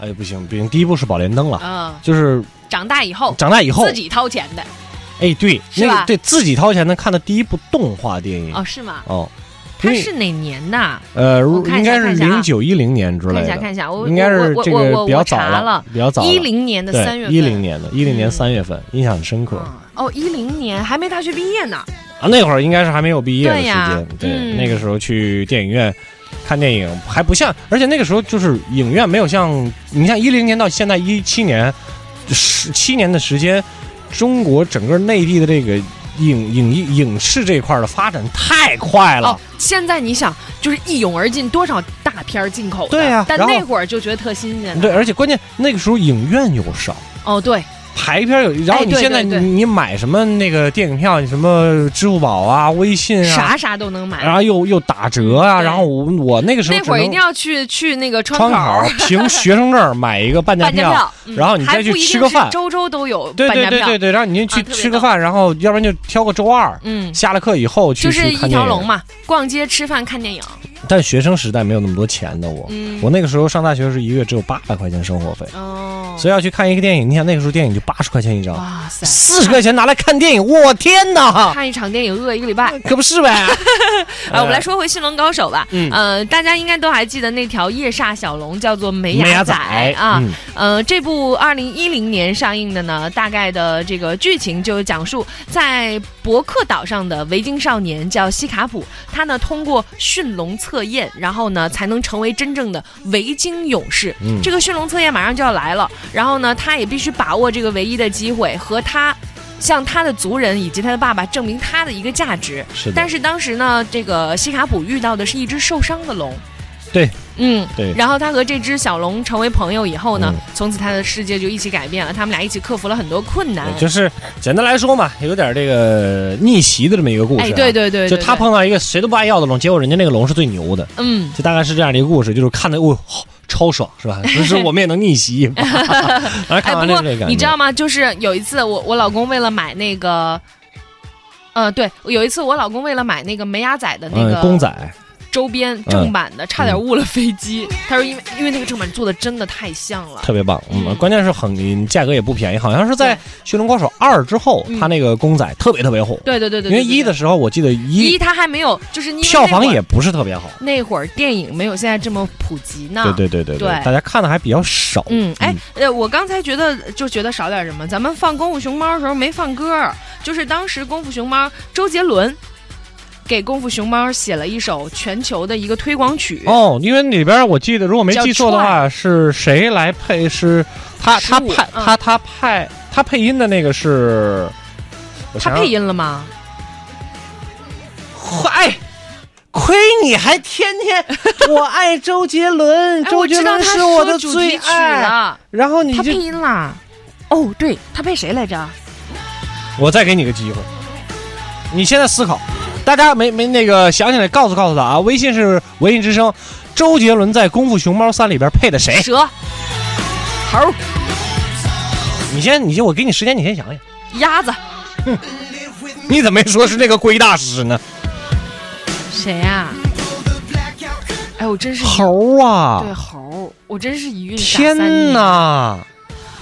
哎，不行不行，第一部是《宝莲灯》了，
嗯，
就是
长大以后，
长大以后
自己掏钱的，
哎，对，
那个？
对自己掏钱的看的第一部动画电影，
哦，是吗？
哦，
它是哪年的？
呃，应该是零九一零年之类的，
看一下看一下，我
应该是这个比较早
了，
比较早，
一零年的三月，
一零年的，一零年三月份，印象很深刻。
哦，一零年还没大学毕业呢。
啊，那会儿应该是还没有毕业的时间，对，那个时候去电影院看电影还不像，而且那个时候就是影院没有像你像一零年到现在一七年十七年的时间，中国整个内地的这个影影影视这一块的发展太快了。
哦，现在你想就是一涌而进多少大片进口，
对呀，
但那会儿就觉得特新鲜。
对，而且关键那个时候影院又少。
哦，对。
排片有，然后你现在你你买什么那个电影票，你什么支付宝啊、微信啊，
啥啥都能买，
然后又又打折啊，然后我我那个时候
那会儿一定要去去那个
窗
口
凭学生证买一个半价
票，
然后你再去吃个饭，
周周都有
对对对对对，然后你就去吃个饭，然后要不然就挑个周二，
嗯，
下了课以后去
就是一条龙嘛，逛街、吃饭、看电影。
但学生时代没有那么多钱的我，我那个时候上大学是一个月只有八百块钱生活费，
哦，
所以要去看一个电影，你想那个时候电影就八十块钱一张。
哇塞，
四十块钱拿来看电影，我天哪！
看一场电影饿一个礼拜，
可不是呗？
啊，我们来说回《驯龙高手》吧。
嗯，
呃，大家应该都还记得那条夜煞小龙叫做梅
牙
仔啊。呃，这部二零一零年上映的呢，大概的这个剧情就讲述在伯克岛上的维京少年叫西卡普，他呢通过驯龙测验，然后呢才能成为真正的维京勇士。
嗯，
这个驯龙测验马上就要来了，然后呢，他也必须把握这个唯一的机会和他。向他的族人以及他的爸爸证明他的一个价值。
是的。
但是当时呢，这个西卡普遇到的是一只受伤的龙。
对。
嗯。
对。
然后他和这只小龙成为朋友以后呢，从此他的世界就一起改变了。他们俩一起克服了很多困难。
就是简单来说嘛，有点这个逆袭的这么一个故事。
哎，对对对。
就他碰到一个谁都不爱要的龙，结果人家那个龙是最牛的。
嗯。
就大概是这样的一个故事，就是看的哦。超爽是吧？只是我们也能逆袭。来看完这个
你知道吗？就是有一次，我我老公为了买那个，呃，对，有一次我老公为了买那个美牙仔的那个
公仔。
周边正版的差点误了飞机。他说：“因为因为那个正版做的真的太像了，
特别棒。嗯，关键是很价格也不便宜，好像是在《驯龙高手二》之后，他那个公仔特别特别火。
对对对对，
因为一的时候我记得一
一他还没有，就是
票房也不是特别好。
那会儿电影没有现在这么普及呢。
对对对
对
对，大家看的还比较少。
嗯，哎，呃，我刚才觉得就觉得少点什么，咱们放《功夫熊猫》的时候没放歌，就是当时《功夫熊猫》周杰伦。给功夫熊猫写了一首全球的一个推广曲
哦，因为里边我记得，如果没记错的话，是谁来配？是他他派他他派他配音的那个是？
他配音了吗？
嗨，亏你还天天 我爱周杰伦，周杰伦是
我
的最爱。然后你
他配音啦？哦，对他配谁来着？
我再给你个机会，你现在思考。大家没没那个想起来，告诉告诉他啊！微信是文艺之声，周杰伦在《功夫熊猫三》里边配的谁？
蛇、猴。
你先，你先，我给你时间，你先想想。
鸭子。
哼，你怎么没说是那个龟大师呢？
谁呀？哎，我真是
猴啊！
对猴，我真是一孕
天哪！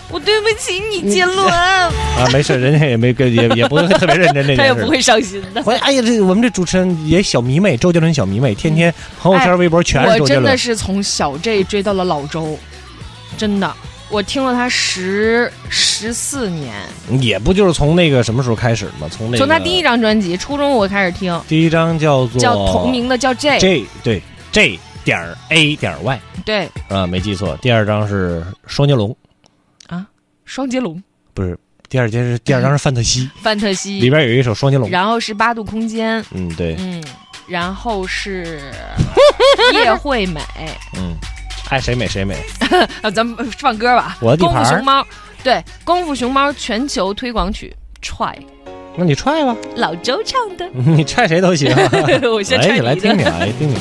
我对不起你，杰伦
啊，没事，人家也没跟，也也不会特别认真这件事，
他也不会伤心的。
哎呀，这我们这主持人也小迷妹，周杰伦小迷妹，天天朋友圈、微博全是周杰伦。
我真的是从小 J 追到了老周，真的，我听了他十十四年。
也不就是从那个什么时候开始吗？从那
从他第一张专辑，初中我开始听。
第一张叫做
叫同名的叫 J
J 对 J 点 A 点 Y
对
啊，没记错。第二张是双截龙。
双截龙，
不是第二节是第二张是范特西，
范特西
里边有一首双截龙。
然后是八度空间，
嗯，对，
嗯，然后是 叶惠美，
嗯，爱谁美谁美。
啊，咱们放歌吧。
我的地
功夫
盘
熊猫，对，功夫熊猫全球推广曲《踹》，
那你踹吧，
老周唱的。
你踹谁都行。
我先你的
来听听，来听听。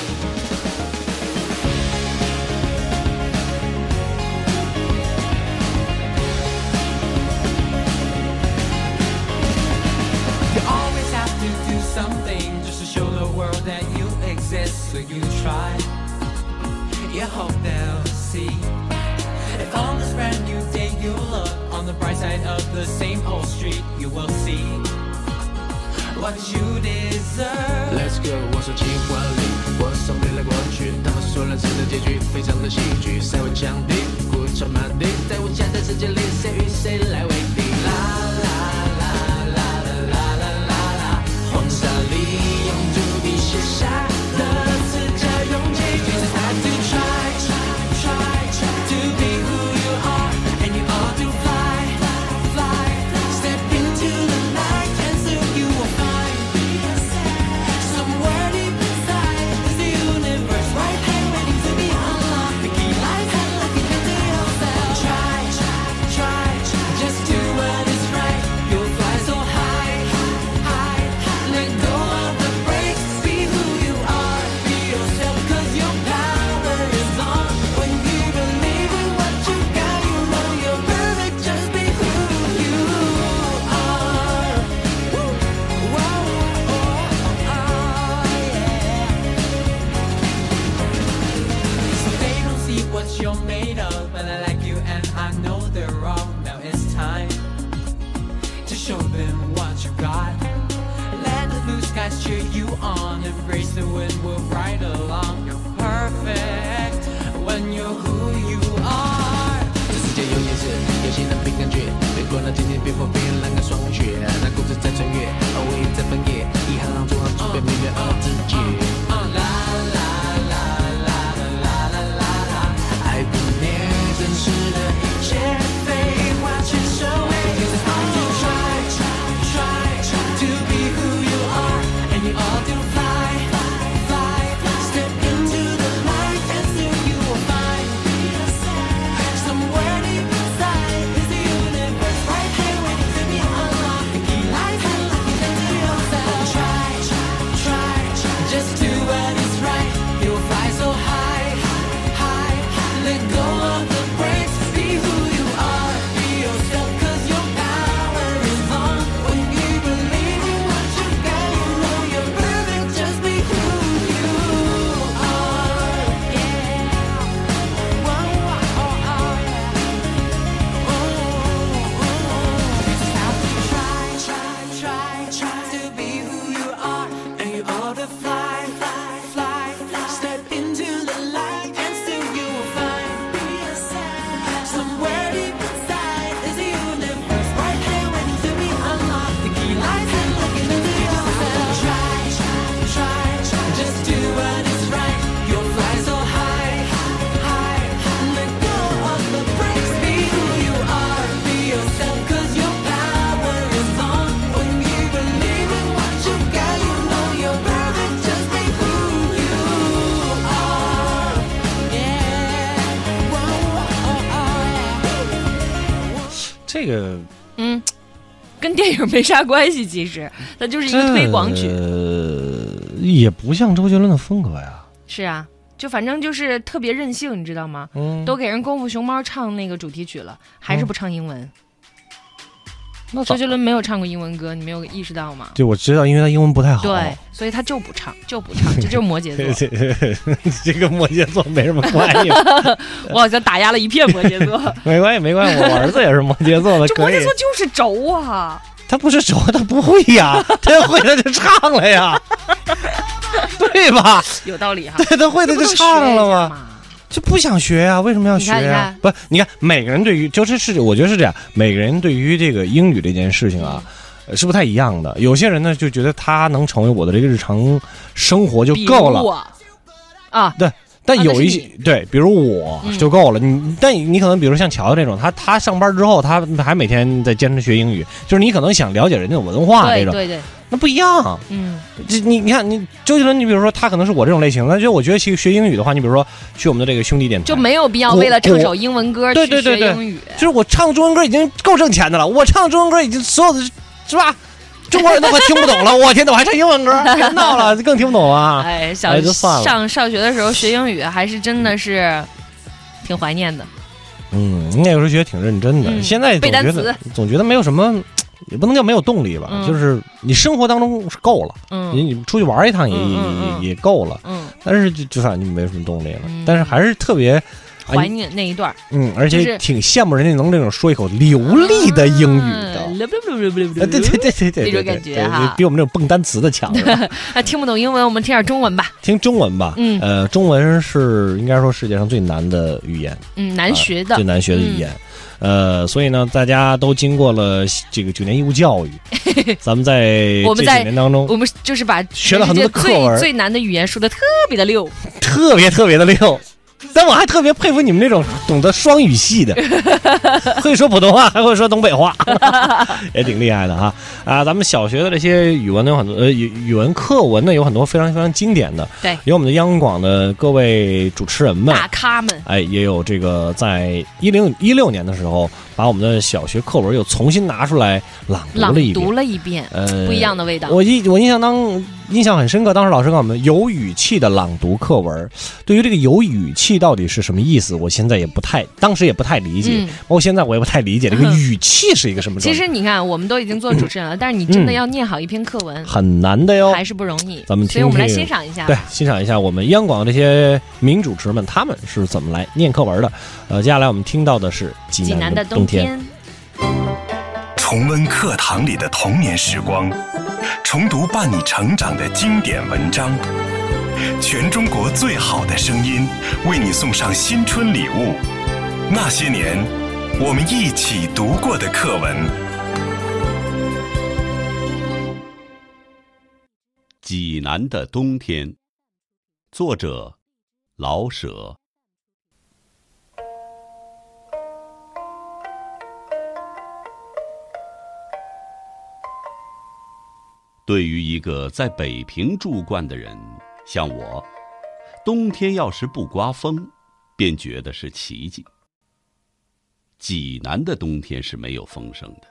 那今天冰封冰冷的霜雪，那故事在穿越。
电影没啥关系，其实它就是一个推广曲。
呃，也不像周杰伦的风格呀。
是啊，就反正就是特别任性，你知道吗？
嗯
都给人功夫熊猫唱那个主题曲了，还是不唱英文。
那
周杰伦没有唱过英文歌，你没有意识到吗？
对，我知道，因为他英文不太好。
对，所以他就不唱，就不唱，这 就是摩羯座。
这跟摩羯座没什么关系。
我好像打压了一片摩羯座。
没关系，没关系，我儿子也是摩羯座的，
这摩羯。座就是轴啊！
他不是熟，他不会呀，他要会他就唱了呀，对吧？
有道理哈。
对，他会他就唱了嘛。就不想学呀、为什么要学呀、
你看你看。
不，你看每个人对于就是是，我觉得是这样，每个人对于这个英语这件事情啊，呃是不太一样的。有些人呢就觉得他能成为我的这个日常生活就够了，
啊，
对，但有一些对，比如我
嗯
就够了。你但你可能比如像乔乔这种，他他上班之后，他还每天在坚持学英语，就是你可能想了解人家的文化这种，
对对对，
那不一样。
嗯，
这你你看，你周杰伦，你比如说他可能是我这种类型，那就我觉得其实学英语的话，你比如说去我们的这个兄弟电台，
就没有必要为了唱首英文歌
对
去学英语。
就是我唱中文歌已经够挣钱的了，我唱中文歌已经所有的是吧？中国人都快听不懂了，我天哪，我还唱英文歌，别闹了，更听不懂啊！
哎，小
哎就算了。
上上学的时候学英语还是真的是挺怀念的。
嗯，那个时候学得挺认真的，
嗯
现在总觉得总觉得没有什么，也不能叫没有动力吧，
嗯。
就是你生活当中是够了，
嗯。
你你出去玩一趟也、也
嗯
也也够了，
嗯，
但是就就反正就没有什么动力了，但是还是特别
怀念那一段儿。
嗯，而且挺羡慕人家能这种说一口流利的英语的。对对对对对，对对
感觉哈
比我们这种蹦单词的强。
听不懂英文，我们听点中文吧。
听中文吧，
嗯
呃，中文是应该说世界上最难的语言，
嗯，难学的，
最难学的语言。呃，所以呢，大家都经过了这个九年义务教育，咱们在这九
我们在
年当中
我们就是把
学了很多的课文
最最难的语言说的特别的溜。
特别特别的溜。但我还特别佩服你们这种懂得双语系的，会说普通话还会说东北话，也挺厉害的哈啊！咱们小学的这些语文呢，有很多呃语语文课文呢，有很多非常非常经典的，
对
有我们的央广的各位主持人们，
大咖们，
哎，也有这个在一零一六年的时候，把我们的小学课文又重新拿出来朗读了一遍
读。了一遍，
呃，
不一样的味道。
我印我印象当印象很深刻，当时老师告诉我们有语气的朗读课文。对于这个有语气到底是什么意思，我现在也不太，当时也不太理解，
嗯
包括现在我也不太理解这个语气是一个什么，
其实你看，我们都已经做主持人了，但是你真的
嗯
要念好一篇课文，
很难的哟。
还是不容易。
咱们听
所以我们来欣赏一下。
对，欣赏一下我们央广的这些名主持们，他们是怎么来念课文的。呃，接下来我们听到的是济
济南
南
的
冬
天，
重温课堂里的童年时光，重读伴你成长的经典文章，全中国最好的声音为你送上新春礼物。那些年，我们一起读过的课文。
济南的冬天，作者老舍。对于一个在北平住惯的人，像我，冬天要是不刮风，便觉得是奇迹。济南的冬天是没有风声的。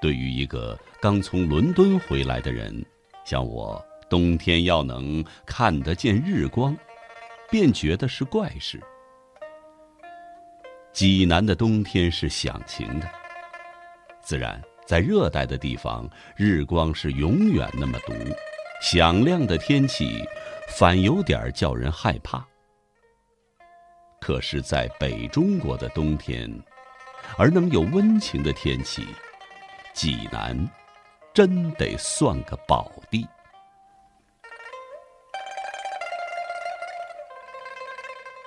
对于一个刚从伦敦回来的人，像我，冬天要能看得见日光，便觉得是怪事。济南的冬天是响晴的，自然在热带的地方，日光是永远那么毒，响亮的天气反有点叫人害怕。可是，在北中国的冬天，而能有温情的天气，济南真得算个宝地。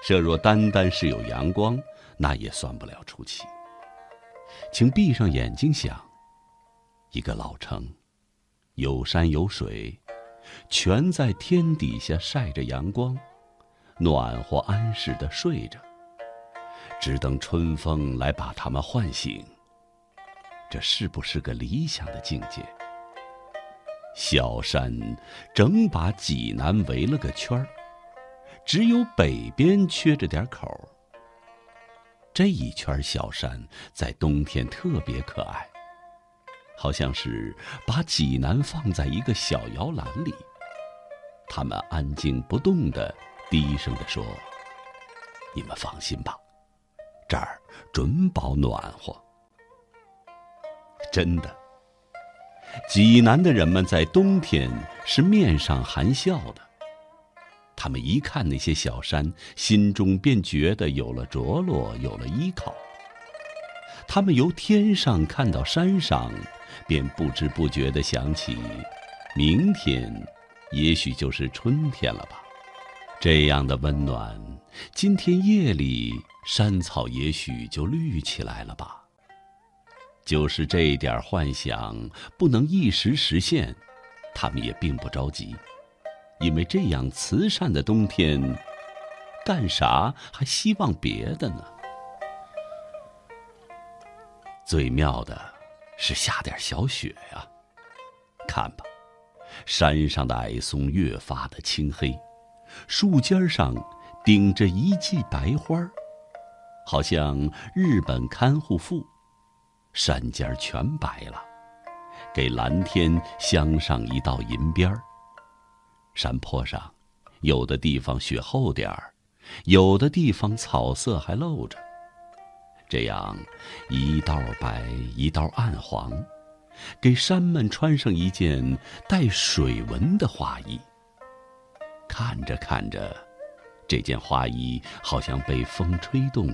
这若单单是有阳光，那也算不了出奇。请闭上眼睛想，一个老城，有山有水，全在天底下晒着阳光，暖和安适的睡着，只等春风来把他们唤醒。这是不是个理想的境界？小山整把济南围了个圈儿，只有北边缺着点口。这一圈小山在冬天特别可爱，好像是把济南放在一个小摇篮里。他们安静不动的低声的说：“你们放心吧，这儿准保暖和。”真的，济南的人们在冬天是面上含笑的。他们一看那些小山，心中便觉得有了着落，有了依靠。他们由天上看到山上，便不知不觉地想起，明天也许就是春天了吧。这样的温暖，今天夜里山草也许就绿起来了吧。就是这点幻想不能一时实现，他们也并不着急。因为这样慈善的冬天，干啥还希望别的呢？最妙的是下点小雪呀、看吧，山上的矮松越发的青黑，树尖上顶着一季白花儿好像日本看护妇。山尖全白了，给蓝天镶上一道银边儿。山坡上，有的地方雪厚点儿，有的地方草色还露着。这样，一道白，一道暗黄，给山们穿上一件带水纹的花衣。看着看着，这件花衣好像被风吹动，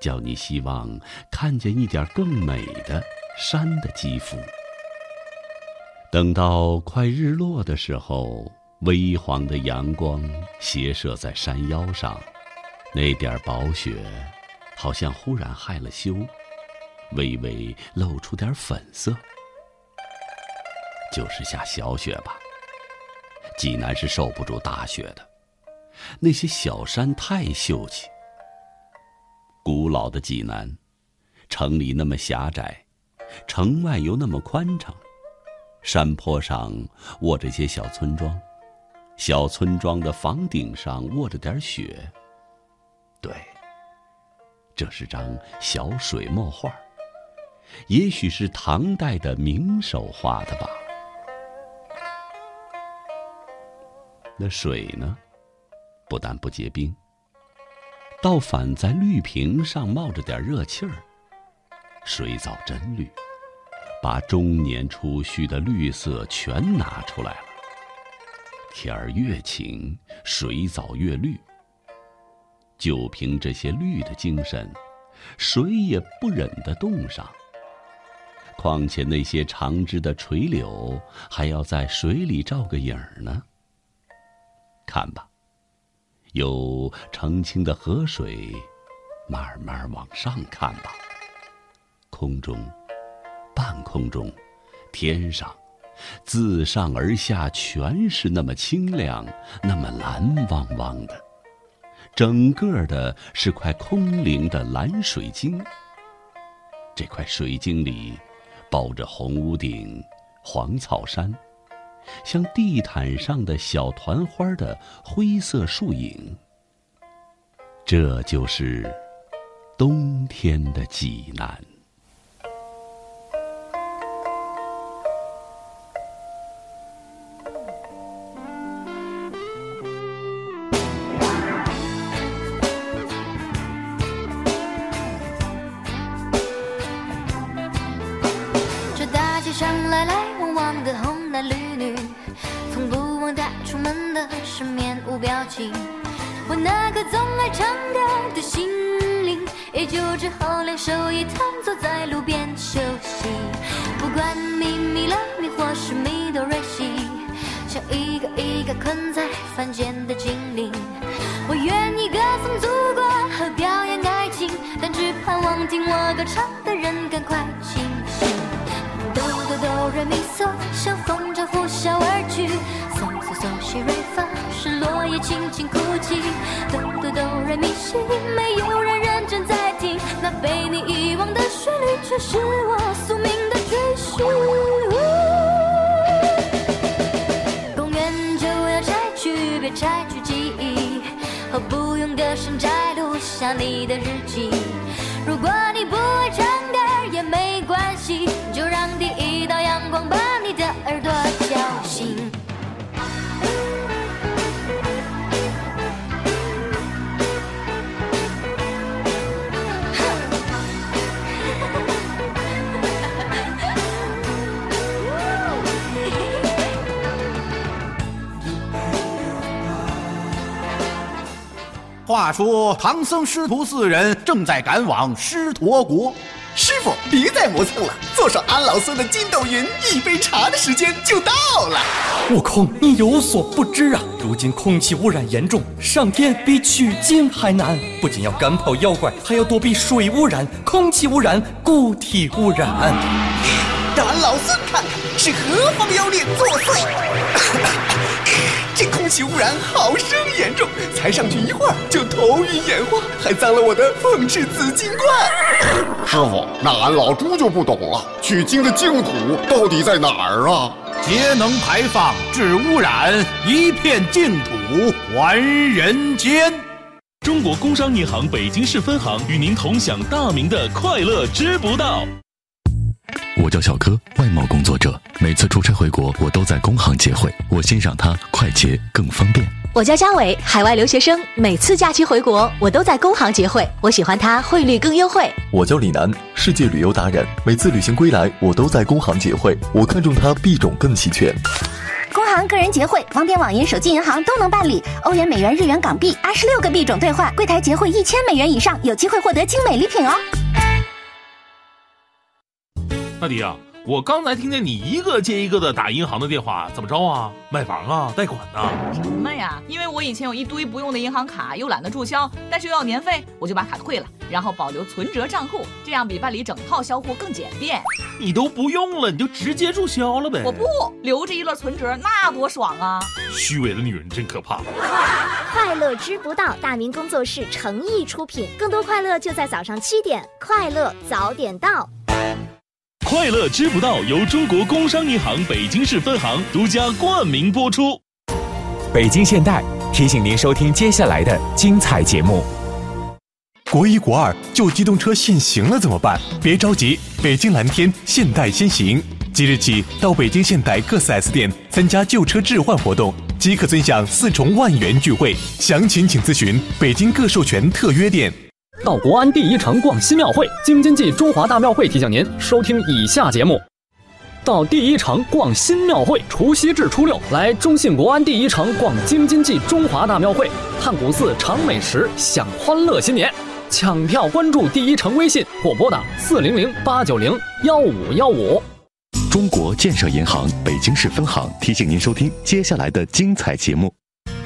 叫你希望看见一点更美的山的肌肤。等到快日落的时候，微黄的阳光斜射在山腰上，那点薄雪好像忽然害了羞，微微露出点粉色。就是下小雪吧。济南是受不住大雪的，那些小山太秀气。古老的济南，城里那么狭窄，城外又那么宽敞。山坡上卧着些小村庄，小村庄的房顶上卧着点雪。对，这是张小水墨画，也许是唐代的名手画的吧。那水呢，不但不结冰，倒反在绿瓶上冒着点热气儿。水藻真绿，把中年初须的绿色全拿出来了。天儿越晴，水藻越绿。就凭这些绿的精神，谁也不忍得冻上。况且那些长枝的垂柳，还要在水里照个影儿呢。看吧，有澄清的河水，慢慢往上看吧。空中，半空中，天上，自上而下，全是那么清亮，那么蓝汪汪的，整个的是块空灵的蓝水晶。这块水晶里，包着红屋顶、黄草山。像地毯上的小团花的灰色树影，这就是冬天的济南。
唱的人赶快清醒。哆哆哆来咪嗦，像风筝呼啸而去。嗦嗦嗦西瑞发，是落叶轻轻哭泣。哆哆哆来咪西，没有人认真在听，那被你遗忘的旋律，却是我宿命的追寻。公园就要拆去，别拆去记忆，和不用歌声摘录下你的日记。如果你不爱唱歌也没关系，就让第一道阳光把你的耳朵叫醒。
话说唐僧师徒四人正在赶往狮驼国，
师傅，别再磨蹭了，坐上安老孙的筋斗云，一杯茶的时间就到了。
悟空，你有所不知啊，如今空气污染严重，上天比取经还难。不仅要赶跑妖怪，还要躲避水污染、空气污染、固体污染。
让俺老孙看看是何方妖孽作祟！这空气污染好生严重，才上去一会儿就头晕眼花，还脏了我的凤翅紫金冠。
师傅，那俺老猪就不懂了，取经的净土到底在哪儿啊？
节能排放治污染，一片净土还人间。
中国工商银行北京市分行与您同享大明的快乐知不道。
我叫小柯，外贸工作者，每次出差回国，我都在工行结汇，我欣赏它快捷更方便。
我叫佳伟，海外留学生，每次假期回国，我都在工行结汇，我喜欢它汇率更优惠。
我叫李楠，世界旅游达人，每次旅行归来，我都在工行结汇，我看中它币种更齐全。
工行个人结汇，网点、网银、手机银行都能办理。欧元、美元、日元、港币，二十六个币种兑换，柜台结汇一千美元以上，有机会获得精美礼品哦。
大迪啊，我刚才听见你一个接一个的打银行的电话，怎么着啊？买房啊？贷款呢、
什么呀？因为我以前有一堆不用的银行卡，又懒得注销，但是又要年费，我就把卡退了，然后保留存折账户，这样比办理整套销户更简便。
你都不用了，你就直接注销了呗。
我不留着一摞存折，那多爽啊！
虚伪的女人真可怕。
快乐知不道，大明工作室诚意出品，更多快乐就在早上七点，快乐早点到。
快乐知不道由中国工商银行北京市分行独家冠名播出。
北京现代提醒您收听接下来的精彩节目。
国一、国二旧机动车限行了怎么办？别着急，北京蓝天现代先行，即日起到北京现代各 4S 店参加旧车置换活动，即可尊享四重万元钜惠。详情请咨询北京各授权特约店。
到国安第一城逛新庙会，京津冀中华大庙会提醒您收听以下节目：到第一城逛新庙会，除夕至初六来中信国安第一城逛京津冀中华大庙会，探古寺尝美食，享欢乐新年。抢票关注第一城微信或拨打四零零八九零幺五幺五。
中国建设银行北京市分行提醒您收听接下来的精彩节目。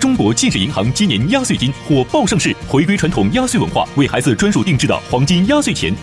中国建设银行今年压岁金火爆上市，回归传统压岁文化，为孩子专属定制的黄金压岁钱，